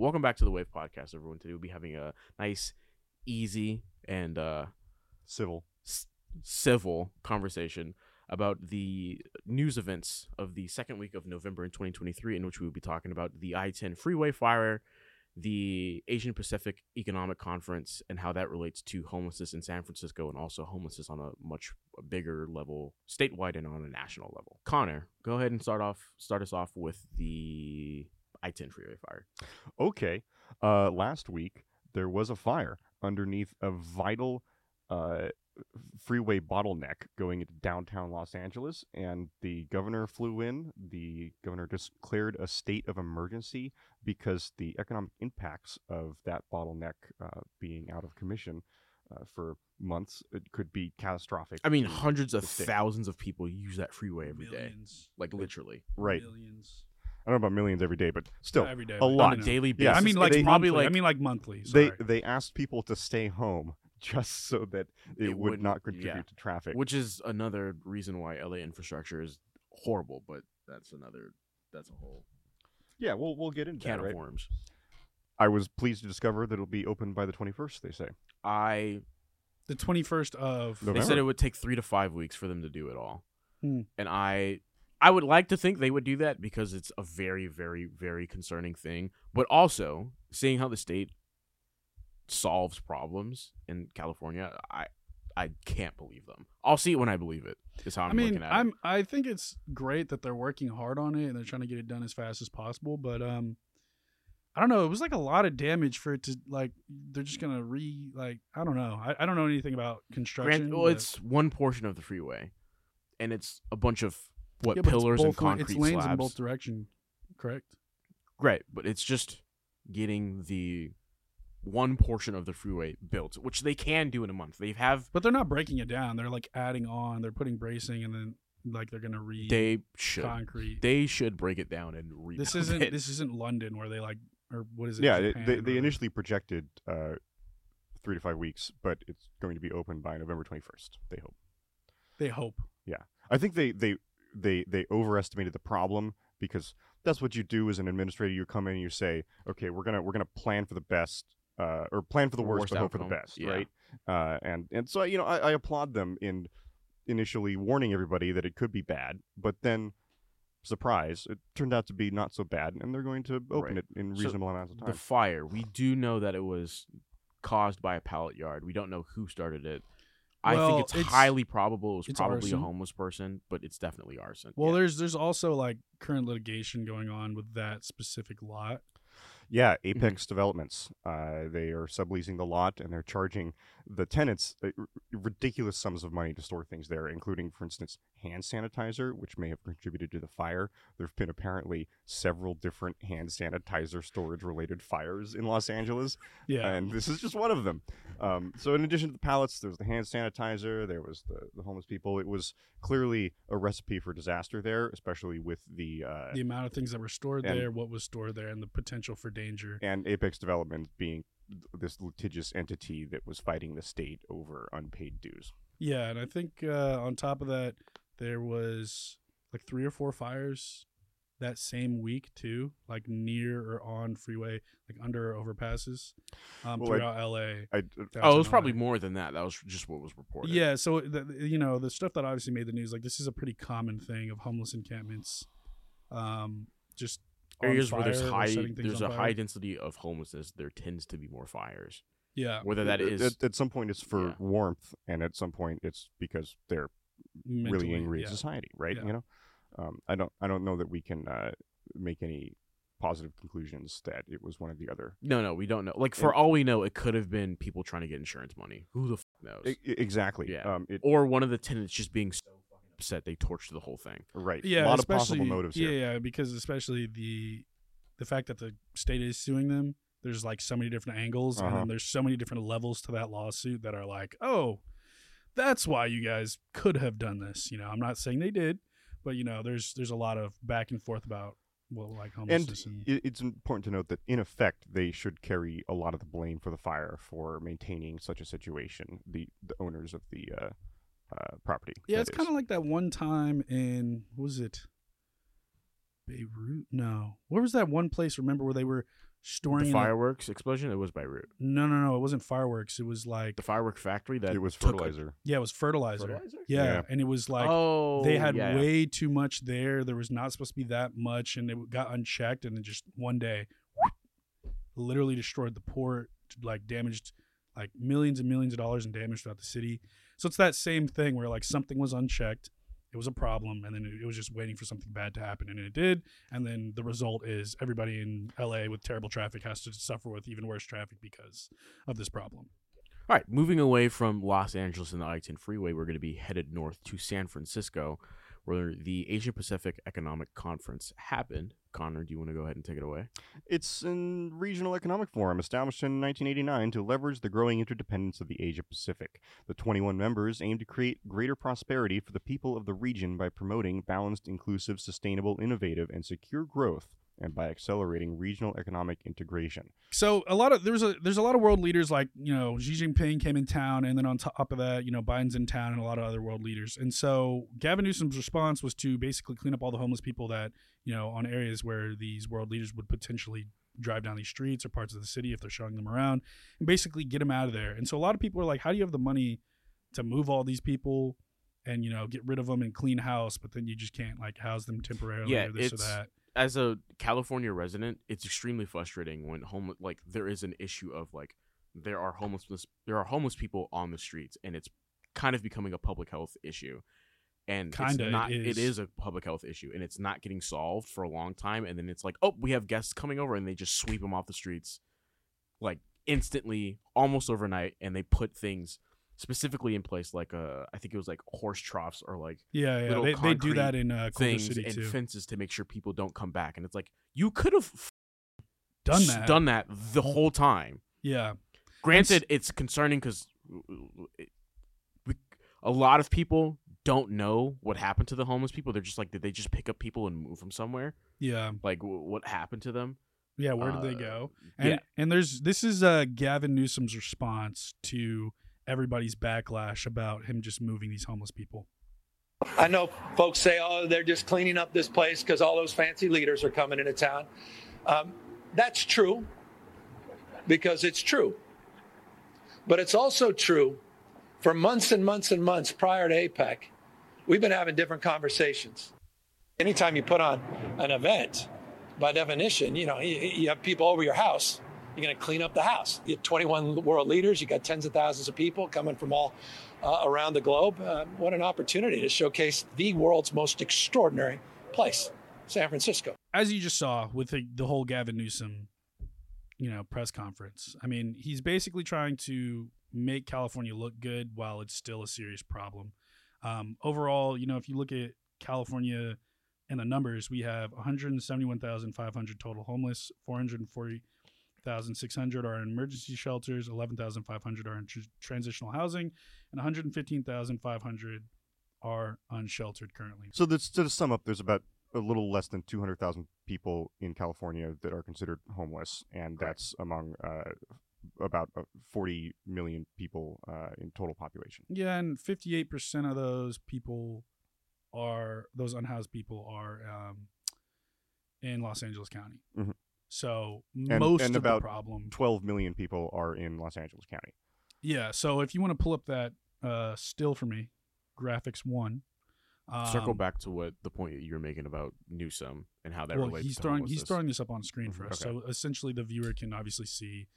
welcome back to the Wave Podcast, everyone. Today we'll be having a nice, easy, and uh, Civil. s- civil conversation about the news events of the second week of November in 2023, in which we will be talking about the I-10 freeway fire, the Asian Pacific Economic Conference, and how that relates to homelessness in San Francisco, and also homelessness on a much bigger level, statewide and on a national level. Connor, go ahead and start off. Start us off with the I-10 freeway fire. Okay. Uh, last week there was a fire underneath a vital uh, freeway bottleneck going into downtown Los Angeles, and the governor flew in. The governor declared a state of emergency because the economic impacts of that bottleneck uh, being out of commission uh, for months it could be catastrophic. I mean, hundreds of thousands of people use that freeway every day, millions, like literally Right. Millions. I don't know about millions every day, but still, Not every day, a but, lot. on a daily basis. Yeah, I mean, like they- probably monthly. like I mean, like monthly. they Sorry. they asked people to stay home just so that it, It would wouldn't- not contribute yeah. to traffic. which is another reason why LA infrastructure is horrible. But that's another that's a whole yeah, we'll we'll get into can that. of Right? worms. I was pleased to discover that it'll be open by the 21st. They say. I the twenty first of November. they said it would take three to five weeks for them to do it all, Hmm. and I I would like to think they would do that because it's a very very very concerning thing. But also seeing how the state solves problems in California, I I can't believe them. I'll see it when I believe it. Is how I'm I mean, looking at I'm it. I think it's great that they're working hard on it and they're trying to get it done as fast as possible. But um, I don't know. It was like a lot of damage for it to like. They're just gonna re like. I don't know. I, I don't know anything about construction. Well, but- it's one portion of the freeway, and it's a bunch of what Yeah, pillars and both la- concrete It's lanes slabs. in both direction. Correct. Right, but it's just getting the one portion of the freeway built, which they can do in a month. They have But they're not breaking it down. They're like adding on. They're putting bracing and then like they're gonna re they should concrete. they should break it down and rebuild this isn't it. this isn't London where they like or what is it? Yeah, they, Japan they, they initially projected uh, three to five weeks, but it's going to be open by November 21st. They hope. they hope. Yeah, I think they they they they overestimated the problem because that's what you do as an administrator. You come in and you say, okay, we're gonna we're gonna plan for the best. Uh, or plan for the worst, Worst but hope for the best, yeah. right? Uh, and and so you know, I, I applaud them in initially warning everybody that it could be bad, but then surprise, it turned out to be not so bad, and they're going to open Right. it in So reasonable amounts of time. the fire. We do know that it was caused by a pallet yard. We don't know who started it. I Well, think it's, it's- highly probable it was it's probably arson. a homeless person, but it's definitely arson. Well, Yeah. there's there's also like current litigation going on with that specific lot. Yeah, Mm-hmm. Apex Developments. Uh, they are subleasing the lot and they're charging the tenants uh, r- ridiculous sums of money to store things there, including, for instance, hand sanitizer, which may have contributed to the fire. There have been apparently several different hand sanitizer storage related fires in Los Angeles, Yeah. and this is just one of them. Um, so, in addition to the pallets, there was the hand sanitizer, there was the, the homeless people. It was clearly a recipe for disaster there, especially with the. Uh, the amount of things that were stored and- there, what was stored there, and the potential for danger. and Apex Development being this litigious entity that was fighting the state over unpaid dues. Yeah, and I think uh, on top of that, there was like three or four fires that same week too, like near or on freeway, like under or overpasses um, Well, I- throughout LA. I, oh, it was probably more than that. That was just what was reported. Yeah, so the, you know the stuff that obviously made the news, like this is a pretty common thing of homeless encampments, um, just on areas where there's high there's a fire. high density of homelessness there tends to be more fires yeah, whether that is at, at, at some point it's for Yeah. warmth, and at some point it's because they're really mentally, angry yeah. at society, right? Yeah. You know, um, I don't I don't know that we can uh, make any positive conclusions that it was one of the other. no no we don't know like for And- all we know it could have been people trying to get insurance money who the f- knows I- I- exactly. Yeah. Um, it, or one of the tenants just being so fucking upset they torched the whole thing right. yeah, a lot of possible motives yeah, here. Yeah, because especially the the fact that the state is suing them. There's like so many different angles, and Uh-huh. then there's so many different levels to that lawsuit that are like, oh, that's why you guys could have done this. You know, I'm not saying they did, but you know, there's there's a lot of back and forth about well, like And homelessness and, i- it's important to note that, in effect, they should carry a lot of the blame for the fire for maintaining such a situation. The the owners of the uh, uh, property. yeah, it's kind of like that one time in what was it Beirut? No, where was that one place? Remember where they were storing The in the- fireworks explosion. It was Beirut. no, no, no. It wasn't fireworks. It was like The firework factory that it was took a- fertilizer. yeah, it was fertilizer. Fertilizer? Yeah, Yeah. and it was like oh, they had yeah. way too much there. There was not supposed to be that much, and it got unchecked, and then just one day, literally destroyed the port, like damaged like millions and millions of dollars in damage throughout the city. So it's that same thing where like something was unchecked, it was a problem, and then it, was just waiting for something bad to happen, and it did. And then the result is everybody in LA with terrible traffic has to suffer with even worse traffic because of this problem. All right, moving away from Los Angeles and the I-10 freeway, we're going to be headed north to San Francisco, where the Asia Pacific Economic Conference happened. Connor, do you want to go ahead and take it away? It's a regional economic forum established in 1989 to leverage the growing interdependence of the Asia Pacific. The 21 members aim to create greater prosperity for the people of the region by promoting balanced, inclusive, sustainable, innovative, and secure growth, and by accelerating regional economic integration. so a lot of there's a there's a lot of world leaders like you know Xi Jinping came in town, and then on top of that, you know Biden's in town, and a lot of other world leaders. And so Gavin Newsom's response was to basically clean up all the homeless people that you know on areas where these world leaders would potentially drive down these streets or parts of the city if they're showing them around, and basically get them out of there. And so a lot of people are like, how do you have the money to move all these people? And you know, get rid of them and clean house, but then you just can't like house them temporarily Yeah, or this or that. As a California resident, it's extremely frustrating when home like there is an issue of like there are homelessness there are homeless people on the streets, and it's kind of becoming a public health issue. And Kinda, it's not. It is. is a public health issue, and it's not getting solved for a long time. And then it's like, oh, we have guests coming over, and they just sweep them off the streets, like instantly, almost overnight, and they put things specifically in place, like uh, I think it was like horse troughs or like Yeah, yeah, they, they do that in uh, Culver things City and too. fences to make sure people don't come back. And it's like you could have f- Done that. done that the whole time. Yeah, Granted, it's concerning because a lot of people don't know what happened to the homeless people. They're just like, did they just pick up people and move them somewhere? yeah, Like, w- what happened to them? yeah. Where did they Uh, go? And yeah. and there's this is uh, Gavin Newsom's response to everybody's backlash about him just moving these homeless people. I know folks say, oh, they're just cleaning up this place because all those fancy leaders are coming into town. Um, that's true because it's true. But it's also true for months and months and months prior to APEC, we've been having different conversations. Anytime you put on an event, by definition, you know, you, you have people over your house, you're going to clean up the house. You have 21 world leaders, you got tens of thousands of people coming from all uh, around the globe. Uh, what an opportunity to showcase the world's most extraordinary place, San Francisco. As you just saw with the, the whole Gavin Newsom, you know, press conference. I mean, he's basically trying to make California look good while it's still a serious problem. Um, overall, you know, if you look at California and the numbers, we have 171,500 total homeless, 440,600 are in emergency shelters, 11,500 are in tr- transitional housing, and 115,500 are unsheltered currently. So that's, to sum up, there's about a little less than 200,000 people in California that are considered homeless, and that's among uh, about uh, 40 million people uh, in total population. Yeah, and 58% of those people are those unhoused people are um, in Los Angeles County. Mhm. So And- most and of about the problem. 12 million people are in Los Angeles County. Yeah, so if you want to pull up that uh, still for me, graphics one. Circle um, back to what the point that you were making about Newsom and how that well, relates he's to throwing he's throwing this up on screen for Mhm, us. okay. So essentially, the viewer can obviously see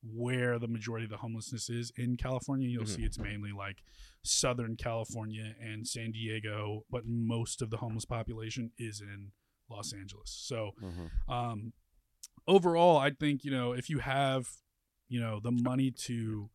where the majority of the homelessness is in California. You'll Mhm. see it's mainly like Southern California and San Diego, but most of the homeless population is in Los Angeles. So um, overall, I think you know if you have you know the money to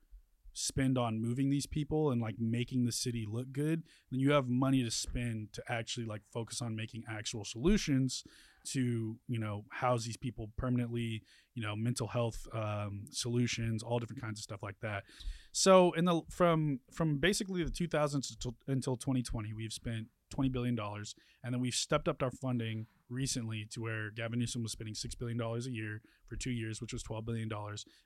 spend on moving these people and like making the city look good, then you have money to spend to actually like focus on making actual solutions to you know house these people permanently you know mental health um, solutions all different kinds of stuff like that. So in the from from basically the 2000s until, until 2020 we've spent 20 billion dollars and then we've stepped up our funding recently to where Gavin Newsom was spending $6 billion a year for two years, which was $12 billion.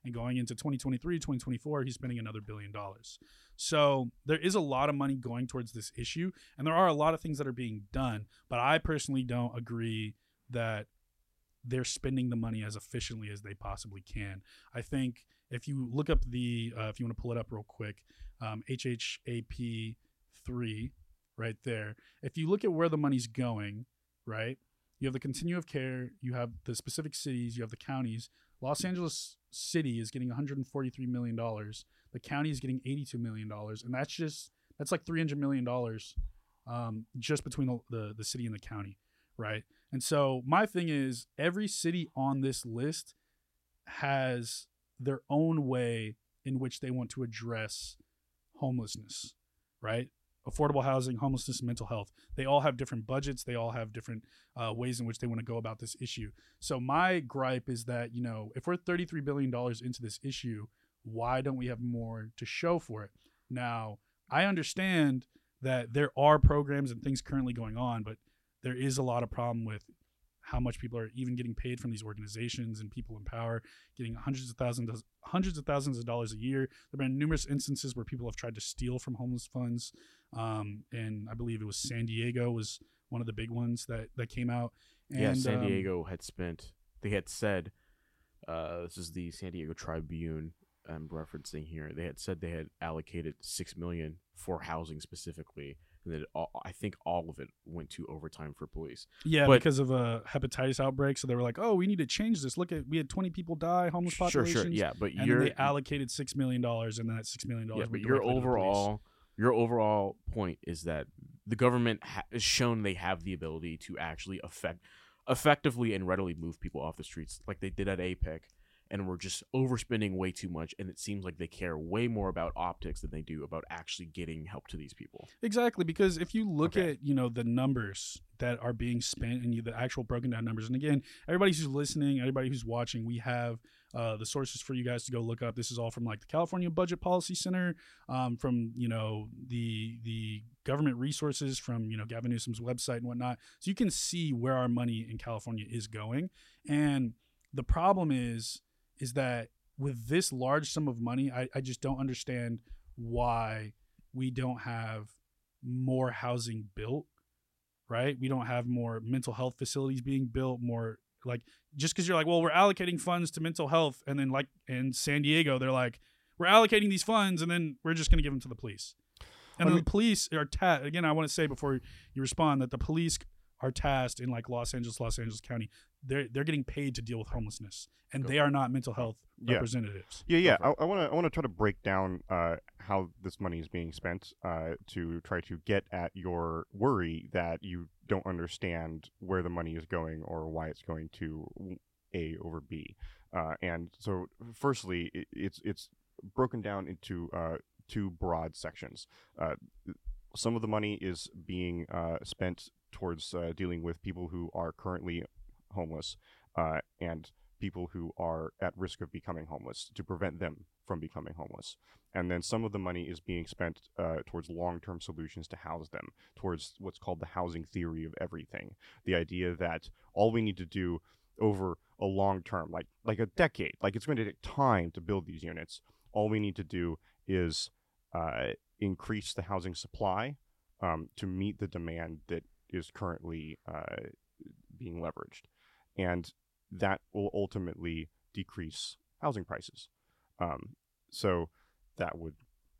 And going into 2023, 2024, he's spending another billion dollars. So there is a lot of money going towards this issue. And there are a lot of things that are being done. But I personally don't agree that they're spending the money as efficiently as they possibly can. I think if you look up the, uh, if you want to pull it up real quick, um, HHAP three, right there. If you look at where the money's going, right, you have the continuum of care, you have the specific cities, you have the counties. Los Angeles City is getting 143 million dollars. The county is getting 82 million dollars, and that's just that's like 300 million dollars, um, just between the, the the city and the county, right? And so my thing is, every city on this list has their own way in which they want to address homelessness, right? Affordable housing, homelessness, mental health. They all have different budgets. They all have different uh, ways in which they want to go about this issue. So my gripe is that you know if we're 33 billion dollars into this issue, why don't we have more to show for it? Now I understand that there are programs and things currently going on, but there is a lot of problem with how much people are even getting paid from these organizations and people in power getting hundreds of thousands hundreds of thousands of dollars a year there have been numerous instances where people have tried to steal from homeless funds um, and i believe it was san diego was one of the big ones that that came out and, yeah, San um, Diego had spent. They had said, uh, this is the San Diego Tribune. I'm referencing here. They had said they had allocated six million for housing specifically, and that all, I think all of it went to overtime for police. yeah but- because of a hepatitis outbreak so they were like oh we need to change this look at we had 20 people die homeless Sure, populations sure, yeah, but and you're then they allocated six million dollars and then that six million dollars yeah, but your directly to the police. overall your overall point is that the government ha- has shown they have the ability to actually affect effectively and readily move people off the streets like they did at APEC and we're just overspending way too much and it seems like they care way more about optics than they do about actually getting help to these people. Exactly, because if you look Okay. at you know the numbers that are being spent and you, the actual broken down numbers, and again, everybody who's listening, everybody who's watching, we have uh, the sources for you guys to go look up. This is all from like the California Budget Policy Center, um, from you know the the government resources from you know Gavin Newsom's website and whatnot, so you can see where our money in California is going. And the problem is is that with this large sum of money, I, I just don't understand why we don't have more housing built, right? We don't have more mental health facilities being built, more like just because you're like, well, we're allocating funds to mental health, and then like in San Diego, they're like, we're allocating these funds, and then we're just going to give them to the police. And I mean- the police are ta- again. I want to say before you respond that the police are tasked in like Los Angeles, Los Angeles County. They're they're getting paid to deal with homelessness, and Go they are not mental health Yeah. representatives. Yeah, yeah. I want to I want to try to break down uh, how this money is being spent uh, to try to get at your worry that you don't understand where the money is going or why it's going to A over B. Uh, and so, firstly, i it's it's broken down into uh, two broad sections. Some of the money is being uh, spent towards uh, dealing with people who are currently homeless uh, and people who are at risk of becoming homeless to prevent them from becoming homeless. And then some of the money is being spent uh, towards long term solutions to house them, towards what's called the housing theory of everything. The idea that all we need to do over a long term, like, like a decade, like it's going to take time to build these units, all we need to do is uh, increase the housing supply um, to meet the demand that is currently uh, being leveraged. And that will ultimately decrease housing prices. Um, so that would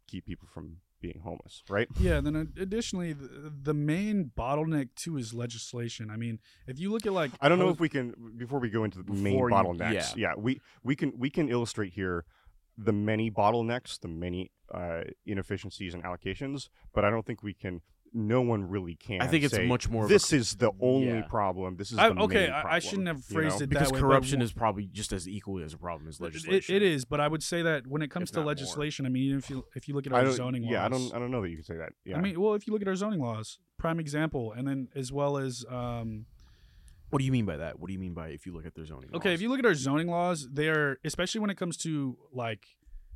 keep people from being homeless, right? Yeah, and then additionally, the, the main bottleneck too is legislation. I mean, if you look at like I don't know if we can before we go into the main you- bottlenecks. Yeah. we we can we can illustrate here the many bottlenecks, the many uh, inefficiencies and allocations, but I don't think we can. No one really can. I think it's say, much more of a This is the only Yeah. problem. This is I, the okay, main I, I shouldn't have you phrased know? it because that way. Because corruption but is probably just as equally as a problem as it, legislation. it is, but I would say that when it comes to not more. legislation, I mean, if you if you look at our don't, zoning yeah, I laws, don't. I don't know that you can say that. Yeah. I mean, well, if you look at our zoning laws, prime example, and then as well as um, What do you mean by that? What do you mean by if you look at their zoning? Okay, laws? if you look at our zoning laws, they are especially when it comes to like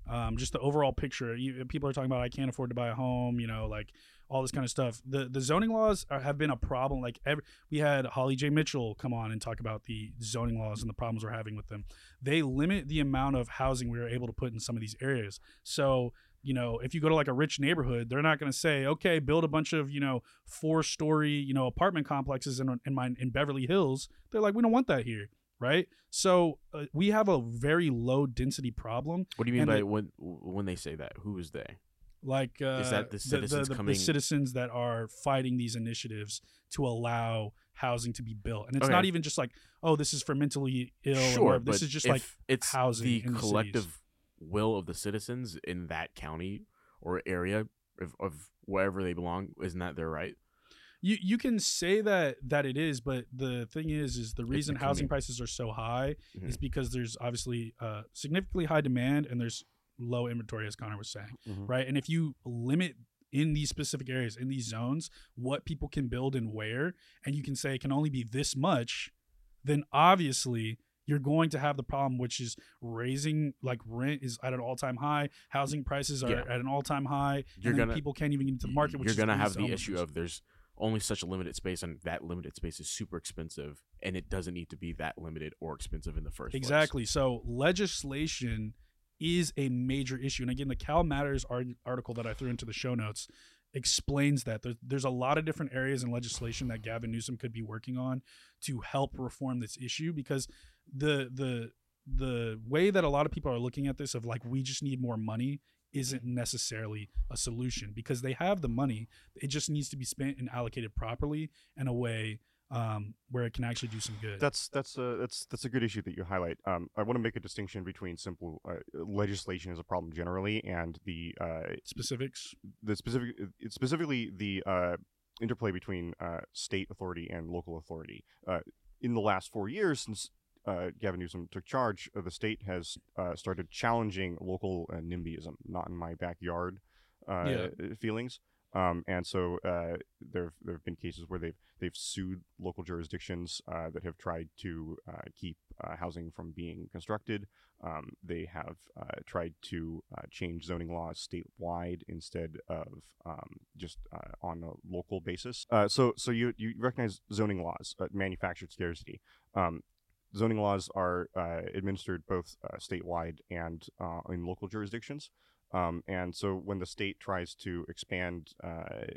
um, just the overall picture. You, people are talking about I can't afford to buy a home, you know, like all this kind of stuff. The the zoning laws are, have been a problem. Like every, we had Holly J Mitchell come on and talk about the zoning laws and the problems we're having with them. They limit the amount of housing we are able to put in some of these areas. So you know, if you go to like a rich neighborhood, they're not going to say, okay, build a bunch of you know four story you know apartment complexes in in my in Beverly Hills. They're like, we don't want that here. right? So uh, we have a very low density problem. What do you mean And by the- when when they say that? Who is they? Like uh, that the citizens the, coming- citizens that are fighting these initiatives to allow housing to be built, and it's Okay. not even just like, oh, this is for mentally ill. sure, this is just like it's housing the in the collective will of the citizens in that county or area of, of wherever they belong. Isn't that their right? you you can say that that it is, but the thing is, is the reason housing prices are so high Mhm. is because there's obviously uh, significantly high demand and there's low inventory, as Connor was saying, Mhm. right? And if you limit in these specific areas, in these zones, what people can build and where, and you can say it can only be this much, then obviously you're going to have the problem, which is raising like rent is at an all time high, housing prices are Yeah. at an all time high, You're and gonna- people can't even get into the market. Which You're gonna have the issue of there's only such a limited space, and that limited space is super expensive, and it doesn't need to be that limited or expensive in the first place. Exactly. So legislation is a major issue. And again, the Cal Matters article that I threw into the show notes explains that. There's, there's a lot of different areas in legislation that Gavin Newsom could be working on to help reform this issue because the the the way that a lot of people are looking at this of like we just need more money isn't necessarily a solution because they have the money. It just needs to be spent and allocated properly in a way um, where it can actually do some good That's that's a that's that's a good issue that you highlight. Um, I want to make a distinction between simple uh, legislation as a problem generally and the uh, specifics the specific specifically the uh, interplay between uh, state authority and local authority. Uh, in the last four years since uh, Gavin Newsom took charge, the state has uh, started challenging local uh, NIMBYism, not in my backyard uh, Yeah. feelings. Um, and so uh, there there have been cases where they've they've sued local jurisdictions uh, that have tried to uh, keep uh, housing from being constructed. Um, they have uh, tried to uh, change zoning laws statewide instead of um, just on a local basis. So, so you you recognize zoning laws, manufactured scarcity. Um, zoning laws are administered both statewide and in local jurisdictions. Um, and so, when the state tries to expand uh,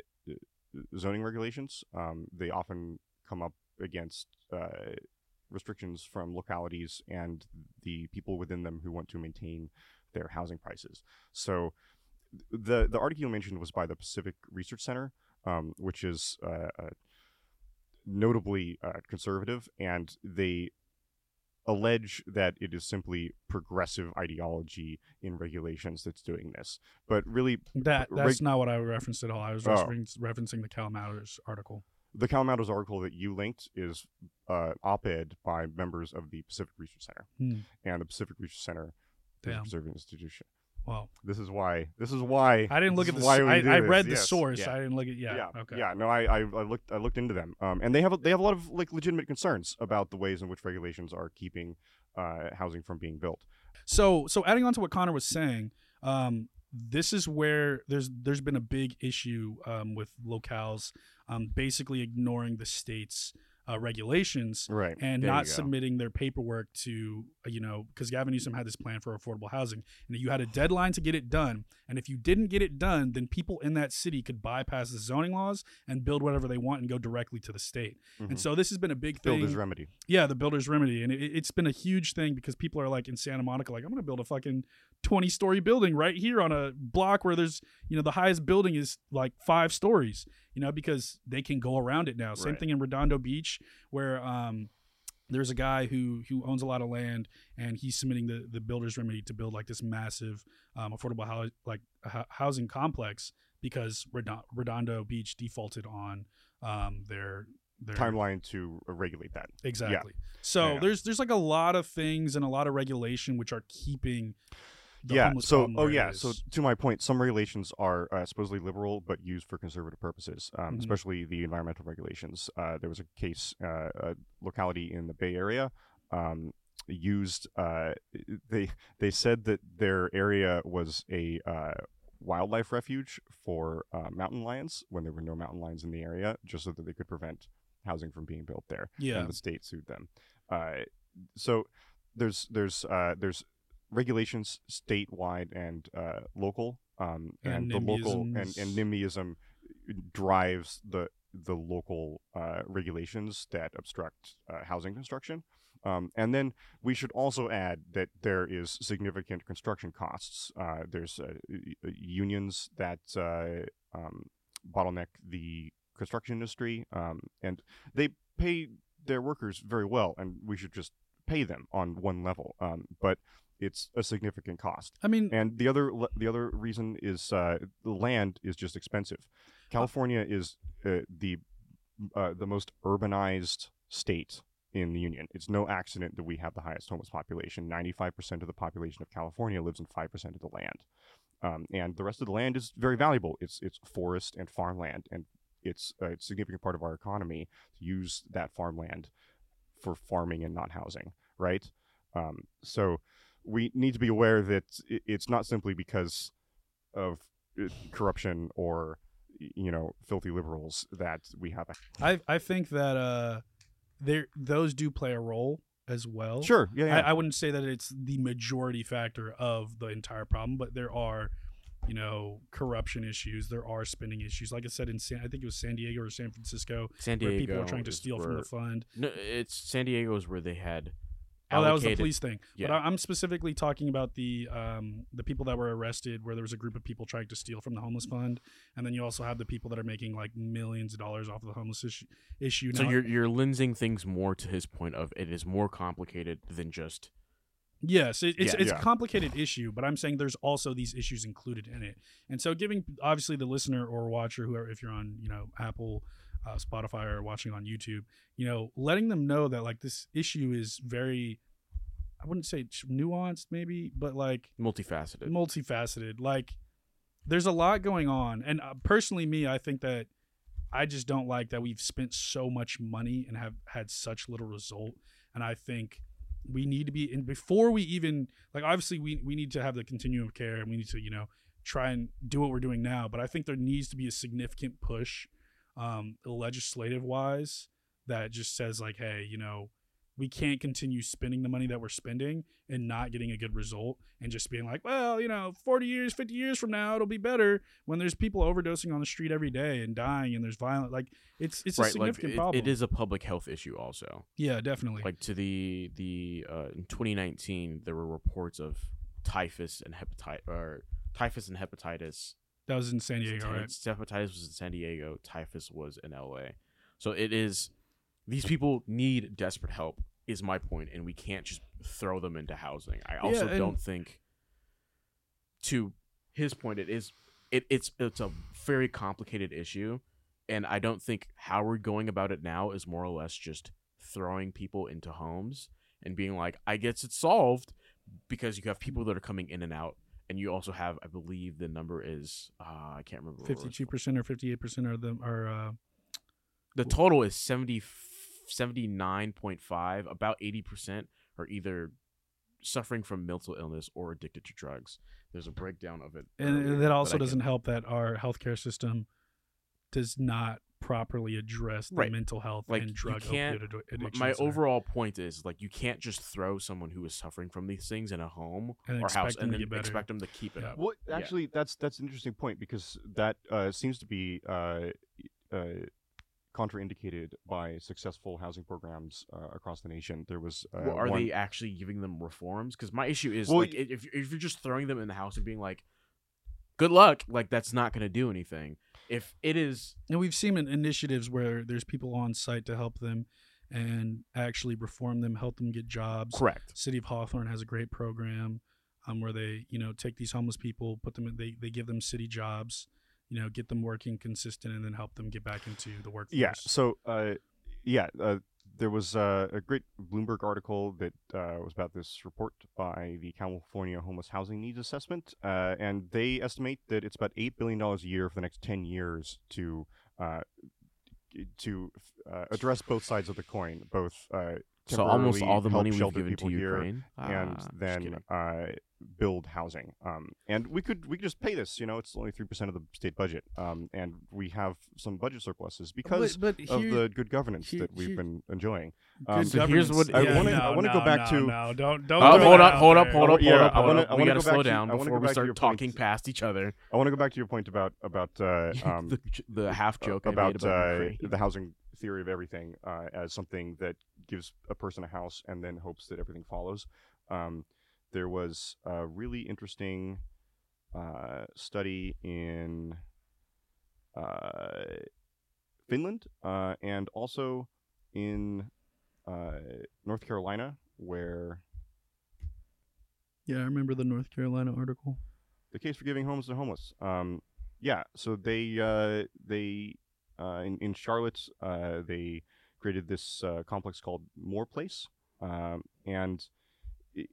zoning regulations, um, they often come up against uh, restrictions from localities and the people within them who want to maintain their housing prices. So the the article you mentioned was by the Pacific Research Center, um, which is uh, uh, notably uh, conservative, and they allege that it is simply progressive ideology in regulations that's doing this. But really, That reg- that's not what I referenced at all. I was Oh. referencing, the Cal Matters article. the CalMatters article that you linked is uh, op-ed by members of the Pacific Research Center, Hmm. and the Pacific Research Center is a Damn. institution. Well, This is why. This is why. I didn't look at the. why I, I read the Yes. source. Yeah. I didn't look at. Yeah. yeah, Okay. yeah. No, I, I, I looked, I looked into them, um, and they have, a, they have a lot of like legitimate concerns about the ways in which regulations are keeping uh, housing from being built. So so adding on to what Connor was saying, um, this is where there's there's been a big issue um, with locales, um, basically ignoring the state's uh, regulations Right. and There not submitting their paperwork to uh, you know because Gavin Newsom had this plan for affordable housing and you had a deadline to get it done and if you didn't get it done then people in that city could bypass the zoning laws and build whatever they want and go directly to the state Mhm. and so this has been a big thing Builder's remedy. yeah, the builder's remedy, and it, it's been a huge thing because people are like in Santa Monica, like I'm gonna build a fucking 20 story building right here on a block where there's you know the highest building is like five stories, you know, because they can go around it now. Same Right. thing in Redondo Beach where um there's a guy who who owns a lot of land and he's submitting the the builder's remedy to build like this massive um, affordable house like housing complex because Redondo Beach defaulted on um their their Timeline to regulate that. Exactly. So Yeah. there's there's like a lot of things and a lot of regulation which are keeping yeah. So, oh yeah. So to my point, some regulations are uh, supposedly liberal but used for conservative purposes, um, Mhm. especially the environmental regulations. Uh, there was a case, uh, a locality in the Bay Area. Um, used uh, they they said that their area was a uh, wildlife refuge for uh, mountain lions when there were no mountain lions in the area, just so that they could prevent housing from being built there. yeah, and the state sued them. Uh, so there's there's uh, there's regulations statewide and uh, local, um, And and, the local and, and NIMBYism drives the the local uh, regulations that obstruct uh, housing construction. Um, and then we should also add that there is significant construction costs. Uh, there's uh, unions that uh, um, bottleneck the construction industry, um, and they pay their workers very well, and we should just pay them on one level. Um, but it's a significant cost. I mean, And the other the other reason is uh, the land is just expensive. California is uh, the uh, the most urbanized state in the union. It's no accident that we have the highest homeless population. Ninety five percent of the population of California lives in five percent of the land, um, and the rest of the land is very valuable. It's it's forest and farmland, and it's a significant part of our economy to use that farmland for farming and not housing. Right. Um, so we need to be aware that it's not simply because of uh, corruption or you know filthy liberals that we have a I I think that uh, there those do play a role as well. sure yeah, yeah. I, I wouldn't say that it's the majority factor of the entire problem, but there are, you know, corruption issues. There are spending issues. Like I said in San, I think it was San Diego or San Francisco, San Diego. where people were trying to is steal from the fund. No, it's San Diego is where they had. Oh, that was the police thing. But Yeah. I, I'm specifically talking about the um, the people that were arrested, where there was a group of people trying to steal from the homeless fund, and then you also have the people that are making like millions of dollars off of the homeless issue. issue. So Now, you're you're lensing things more to his point of it is more complicated than just Yes, it, it's Yeah. it's Yeah. a complicated issue, but I'm saying there's also these issues included in it, and so giving obviously the listener or watcher, whoever, if you're on you know Apple, uh, Spotify, or watching on YouTube, you know, letting them know that like this issue is very, I wouldn't say nuanced, maybe, but like multifaceted. multifaceted. Like there's a lot going on, and uh, personally, me, I think that I just don't like that we've spent so much money and have had such little result, and I think we need to be and before we even like obviously we we need to have the continuum of care and we need to you know try and do what we're doing now but i think there needs to be a significant push um legislative wise that just says like hey you know we can't continue spending the money that we're spending and not getting a good result and just being like well you know 40 years 50 years from now it'll be better when there's people overdosing on the street every day and dying and there's violent like it's it's a right, like significant it- problem it is a public health issue also. yeah definitely Like to the the uh, in 2019 there were reports of typhus and hepatitis or typhus and hepatitis that was in san diego right Hepatitis was in San Diego. Typhus was in L.A. So it is. These people need desperate help. Is my point, and we can't just throw them into housing. I also and- don't think. To his point, it is. It, it's it's a very complicated issue, and I don't think how we're going about it now is more or less just throwing people into homes and being like, I guess it's solved, because you have people that are coming in and out and you also have, I believe the number is, uh, I can't remember. what it was. Fifty-two percent or fifty-eight percent are them are. Uh, The total is 70, 79.5. About eighty percent are either suffering from mental illness or addicted to drugs. There's a breakdown of it, and earlier, that also doesn't help that our healthcare system does not properly address the Right. mental health Like, and drug can't- opioid addi- My are- overall point is like you can't just throw someone who is suffering from these things in a home And or house and then expect them to keep it Yeah. up. Well, Yeah. actually, that's that's an interesting point because that uh, seems to be uh, uh, contraindicated by successful housing programs uh, across the nation. There was uh, well, are one- they actually giving them reforms? Because my issue is Well, like y- i- if if you're just throwing them in the house and being like, "Good luck," like that's not going to do anything. If it is, and we've seen in initiatives where there's people on site to help them and actually reform them, help them get jobs. correct. City of Hawthorne has a great program um, where they, you know, take these homeless people, put them in, they, they give them city jobs, you know, get them working consistent and then help them get back into the workforce. Yeah. So, uh, yeah, uh, there was uh, a great Bloomberg article that uh, was about this report by the California Homeless Housing Needs Assessment, uh, and they estimate that it's about eight billion dollars a year for the next ten years to uh, to uh, address both sides of the coin, both uh, So almost all the money we've given to Ukraine, and just then uh, build housing. Um, and we could we could just pay this. You know, it's only three percent of the state budget, um, and we have some budget surpluses because but, but of here- the good governance here- that we've here- been enjoying. Um, So here's governance- what- I yeah, wanna- no, I wanna go back no, to- no, don't don't. Oh, hold up, hold up, hold up, Yeah, hold up, I hold wanna- up. I We gotta slow down before we start talking past each other. I want to go back to your point about about uh, um, the, the half joke about about uh, Ukraine. the housing theory of everything uh, as something that gives a person a house and then hopes that everything follows. Um, there was a really interesting uh, study in uh, Finland uh, and also in uh, North Carolina, where Yeah, I remember the North Carolina article. the case for giving homes to homeless. Um, yeah, so they uh, they in in Charlotte uh, they created this uh, complex called Moore Place, um, and i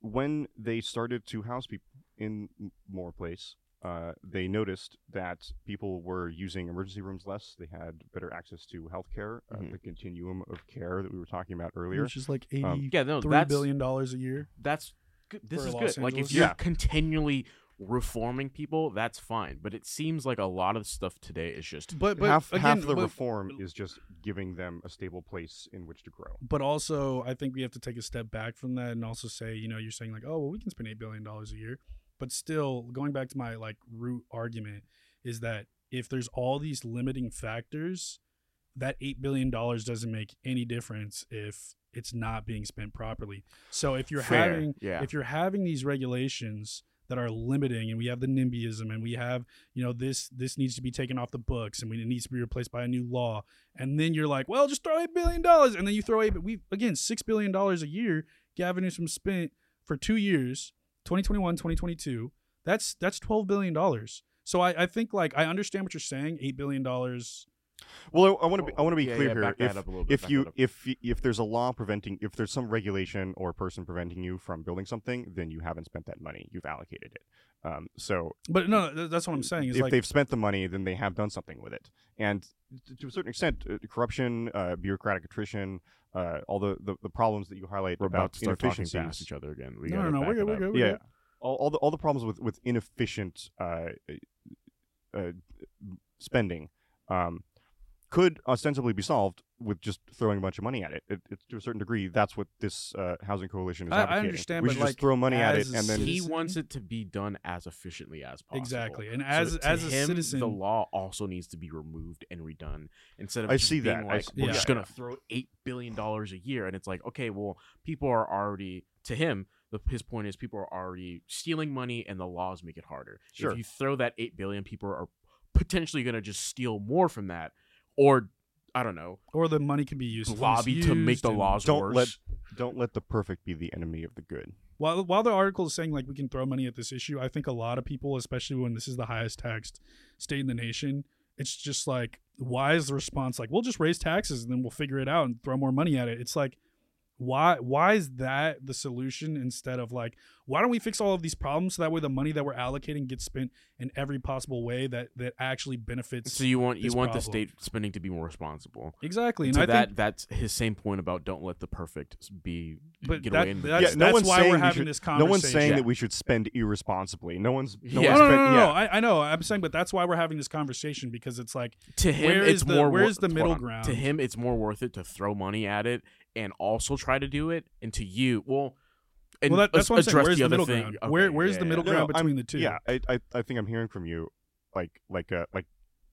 when they started to house people in M- Moore Place, uh, they noticed that people were using emergency rooms less. They had better access to healthcare, uh, Mhm. the continuum of care that we were talking about earlier. Which is like eighty Um, Yeah, no, billion dollars a year. that's good. This is Los good. Like if you're Yeah. continually reforming people, that's fine. But it seems like a lot of stuff today is just But but half again, half the but, reform is just giving them a stable place in which to grow. but also I think we have to take a step back from that and also say, you know, you're saying like, oh well, we can spend eight billion dollars a year, but still going back to my like root argument is that if there's all these limiting factors, that eight billion dollars doesn't make any difference if it's not being spent properly. So if you're Fair, having yeah. if you're having these regulations that are limiting and we have the nimbyism and we have you know this this needs to be taken off the books and we, it needs to be replaced by a new law. And then you're like well just throw eight billion dollars and then you throw eight we again six billion dollars a year gavin newsom spent for two years 2021 2022 that's that's 12 billion dollars. So I, I think like i understand what you're saying eight billion dollars Well, I, want to be I want to be Yeah, clear yeah, here. If up a little bit, if you if if there's a law preventing if there's some regulation or person preventing you from building something, then you haven't spent that money. You've allocated it. Um, so but no that's what i'm saying is if like they've spent the money, then they have done something with it. And to a certain extent, uh, corruption, uh, bureaucratic attrition, uh, all the, the, the problems that you highlight we're about to start talking inefficiencies. past each other again. We no gotta no no back we're good we're good we're yeah, good. all, all the all the problems with with inefficient uh, uh, spending um, could ostensibly be solved with just throwing a bunch of money at it. it, it to a certain degree, that's what this uh, housing coalition is I- I advocating. understand, we but, should like, just throw money at it and then he wants it to be done as efficiently as possible. Exactly. And So as- to as a him, citizen- the law also needs to be removed and redone instead of I see being that. I like s- we're yeah. just gonna throw eight billion dollars a year, and it's like okay, well, people are already to him. The, his point is people are already stealing money, and the laws make it harder. Sure. If you throw that eight billion, people are potentially gonna just steal more from that, or I don't know, or the money can be used to lobby to make the laws don't worse. let don't let the perfect be the enemy of the good. while while the article is saying like we can throw money at this issue, I think a lot of people, especially when this is the highest taxed state in the nation, it's just like why is the response like we'll just raise taxes and then we'll figure it out and throw more money at it? It's like why why is that the solution instead of like why don't we fix all of these problems so that way the money that we're allocating gets spent in every possible way that that actually benefits So you want you this want the state spending to be more responsible. exactly and to I that think that's his same point about don't let the perfect be But get that- away that's- yeah, no that's one's why saying we're we having should- this No one's saying conversation. that we should spend irresponsibly. No one's no Yeah. one's no, no, spend- no, no, yeah. no. I, I know. I'm saying, but that's why we're having this conversation because it's like to him Where it's is the- more where's wor- the middle ground? to him it's more worth it to throw money at it and also try to do it and to you well and well, that, that's as- what I'm saying. Where's the, other middle thing. ground? Okay, Where where's yeah, the middle yeah. Ground no, I'm- between the two? Yeah, I, I I think I'm hearing from you, like like uh like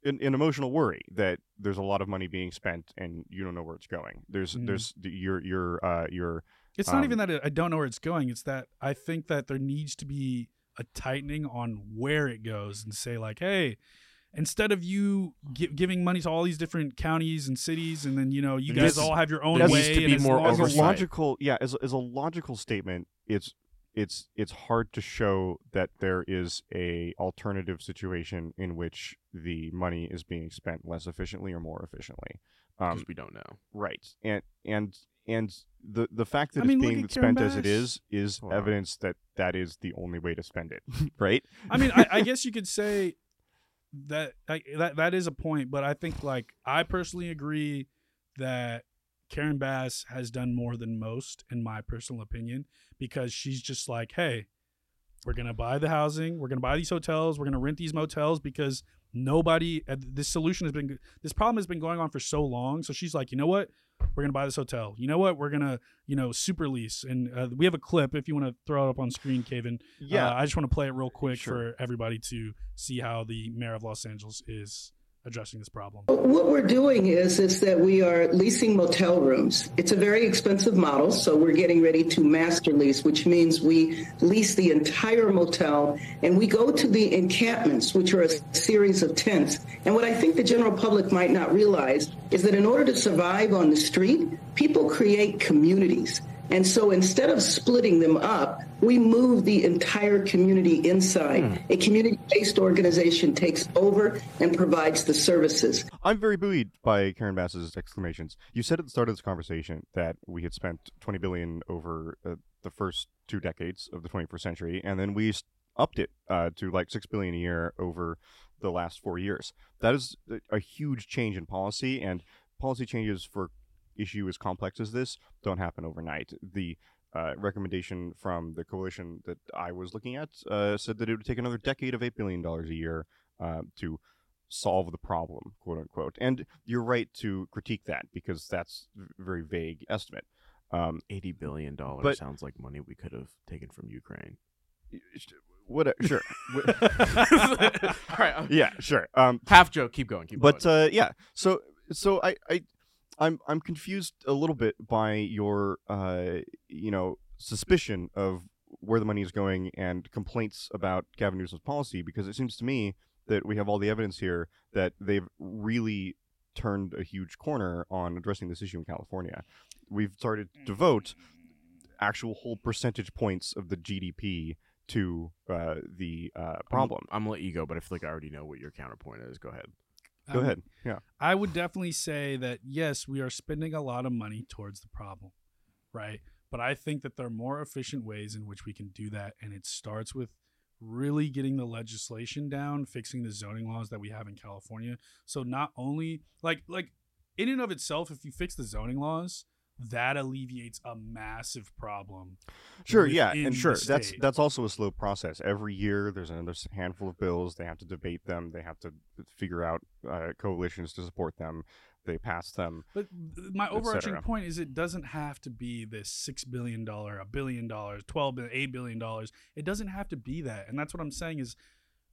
an, an emotional worry that there's a lot of money being spent and you don't know where it's going. There's Mhm. there's the- your your uh your It's not Um, even that I don't know where it's going. It's that I think that there needs to be a tightening on where it goes and say like, hey, instead of you gi- giving money to all these different counties and cities, and then you know you There guys needs- all have your own there way. needs to and be as more long as as a oversight. logical yeah as as a logical statement it's it's it's hard to show that there is a alternative situation in which the money is being spent less efficiently or more efficiently um, because we don't know right and and and the the fact that I mean, it's look being at Karen spent as it Bass. is is Hold on. evidence that that is the only way to spend it right I mean, I, I guess you could say that I, that that is a point, but I think like I personally agree that Karen Bass has done more than most, in my personal opinion, because she's just like, hey, we're gonna buy the housing, we're gonna buy these hotels, we're gonna rent these motels because nobody. Uh, this solution has been this problem has been going on for so long. So she's like, you know what? We're gonna buy this hotel. You know what? We're gonna, you know, super lease. And uh, we have a clip if you want to throw it up on screen, Kaven. yeah Uh, I just want to play it real quick Sure. for everybody to see how the mayor of Los Angeles is addressing this problem? What we're doing is is that we are leasing motel rooms. It's a very expensive model, so we're getting ready to master lease, which means we lease the entire motel and we go to the encampments, which are a series of tents. And what I think the general public might not realize is that in order to survive on the street, people create communities. And so instead of splitting them up, we move the entire community inside. Mm. A community based organization takes over and provides the services. I'm very buoyed by Karen Bass's exclamations. You said at the start of this conversation that we had spent 20 billion over uh, the first two decades of the 21st century, and then we upped it uh, to like 6 billion a year over the last four years. That is a huge change in policy, and policy changes for issue as complex as this don't happen overnight. The uh, recommendation from the coalition that I was looking at uh, said that it would take another decade of $8 billion a year uh, to solve the problem, quote unquote. And you're right to critique that because that's a very vague estimate. Um, $80 billion but, sounds like money we could have taken from Ukraine. What? Sure. All right. Um, yeah. Sure. Um, half joke. Keep going. Keep but going. Uh, yeah. So so I, I I'm I'm confused a little bit by your uh you know suspicion of where the money is going and complaints about Gavin Newsom's policy because it seems to me that we have all the evidence here that they've really turned a huge corner on addressing this issue in California. We've started to vote actual whole percentage points of the GDP to uh, the uh, problem. I'm, I'm gonna let you go, but I feel like I already know what your counterpoint is. Go ahead. Go um, ahead. Yeah. I would definitely say that yes, we are spending a lot of money towards the problem, right? But I think that there are more efficient ways in which we can do that, and it starts with really getting the legislation down, fixing the zoning laws that we have in California. So not only like like in and of itself, if you fix the zoning laws, that alleviates a massive problem. Sure, yeah, and sure that's that's also a slow process. Every year, there's another handful of bills. They have to debate them. They have to figure out uh, coalitions to support them. They pass them. But my overarching point is, it doesn't have to be this six billion dollar, a billion dollars, twelve, eight billion dollars. It doesn't have to be that, and that's what I'm saying is,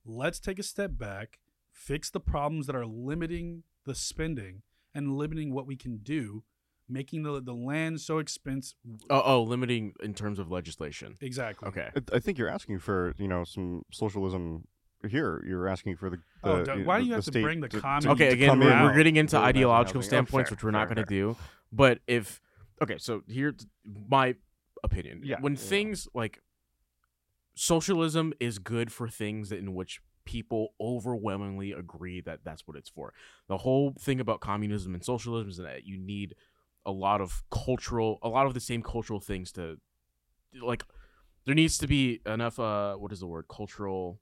let's take a step back, fix the problems that are limiting the spending and limiting what we can do making the the land so expensive. Oh, oh, limiting in terms of legislation. Exactly. Okay. I, I think you're asking for you know some socialism here. You're asking for the. Oh, the oh, why do you have to bring the to, Okay, again, we're, we're, getting into ideological standpoints, oh, which we're not going to do. But if okay, so here's my opinion. Yeah. When yeah. things like socialism is good for things in which people overwhelmingly agree that that's what it's for. The whole thing about communism and socialism is that you need a lot of cultural a lot of the same cultural things to like there needs to be enough uh what is the word? Cultural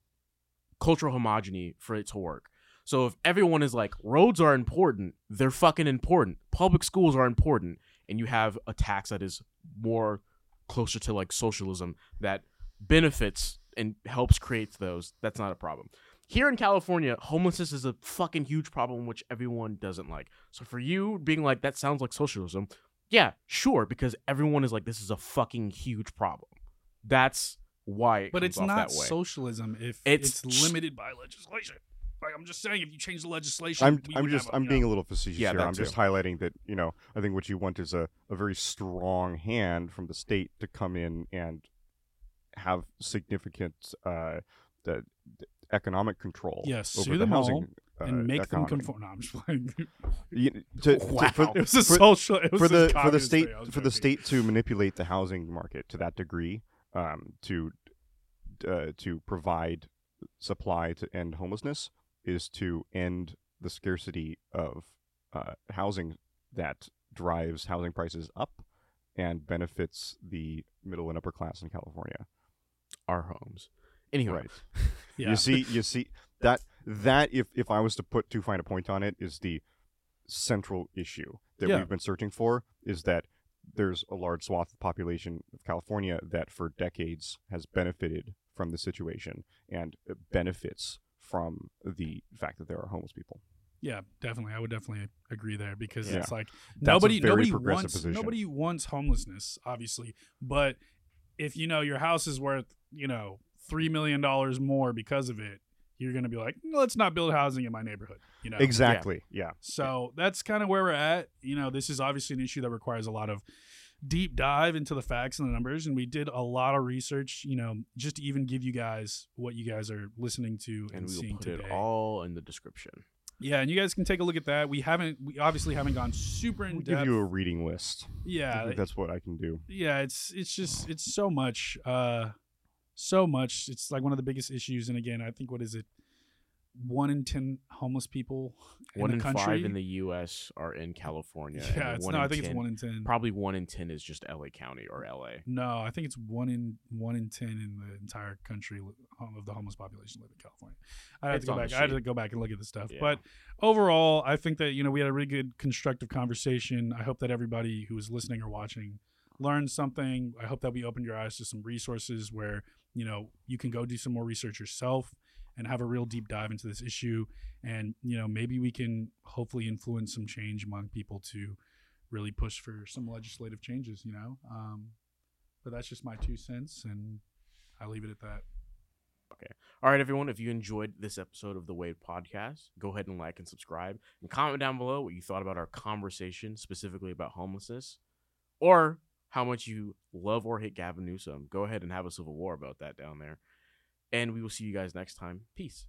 cultural homogeny for it to work. So if everyone is like roads are important they're fucking important. Public schools are important. And you have a tax that is more closer to like socialism that benefits and helps create those that's not a problem here in California, homelessness is a fucking huge problem which everyone doesn't like. So for you being like that sounds like socialism, yeah, sure, because everyone is like this is a fucking huge problem. That's why it But it's not socialism if it's, it's limited by legislation. Like I'm just saying, if you change the legislation, I'm I'm just i I'm being know. a little facetious yeah, here. I'm too. just highlighting that you know I think what you want is a, a very strong hand from the state to come in and have significant uh, the, economic control. Yes, over the housing uh, and make economy. them conform. No, I'm just playing. you, to, wow, to, for, it was a for, social. It was for the for the state for the state to manipulate the housing market to that degree, um, to uh, to provide supply to end homelessness is to end the scarcity of uh, housing that drives housing prices up and benefits the middle and upper class in California. Our homes. Anyway, right. yeah. you see, you see that that if if I was to put too fine a point on it, is the central issue that yeah. we've been searching for. Is that there's a large swath of population of California that for decades has benefited from the situation and benefits from the fact that there are homeless people. Yeah, definitely. I would definitely agree there because yeah. it's like nobody nobody wants position. nobody wants homelessness, obviously. But if you know your house is worth, you know, three million dollars more because of it, you're going to be like, let's not build housing in my neighborhood. You know, Exactly. Yeah. so that's kind of where we're at. You know, this is obviously an issue that requires a lot of deep dive into the facts and the numbers. And we did a lot of research, you know, just to even give you guys what you guys are listening to and, and we will seeing put today. it all in the description. yeah, and you guys can take a look at that. We haven't, we obviously haven't gone super in We'll depth. give you a reading list. I yeah, think that's what I can do. yeah, it's it's just it's so much, uh, so much. It's like one of the biggest issues. And again, I think what is it? One in ten homeless people in one the in country. five in the U.S. are in California. yeah, it's one no, I in think it's one in ten. Probably one in ten is just L.A. County or L.A. No, I think it's one in one in ten in the entire country home- of the homeless population live in California. I had to go back. I had to go back and look at the stuff. Yeah. But overall, I think that you know we had a really good constructive conversation. I hope that everybody who is listening or watching learned something. I hope that we opened your eyes to some resources where you know you can go do some more research yourself and have a real deep dive into this issue. And you know maybe we can hopefully influence some change among people to really push for some legislative changes. You know. Um, but that's just my two cents, and I leave it at that. Okay. All right, everyone. If you enjoyed this episode of the Wade Podcast, go ahead and like and subscribe, and comment down below what you thought about our conversation specifically about homelessness, or how much you love or hate Gavin Newsom. Go ahead and have a civil war about that down there. And we will see you guys next time. Peace.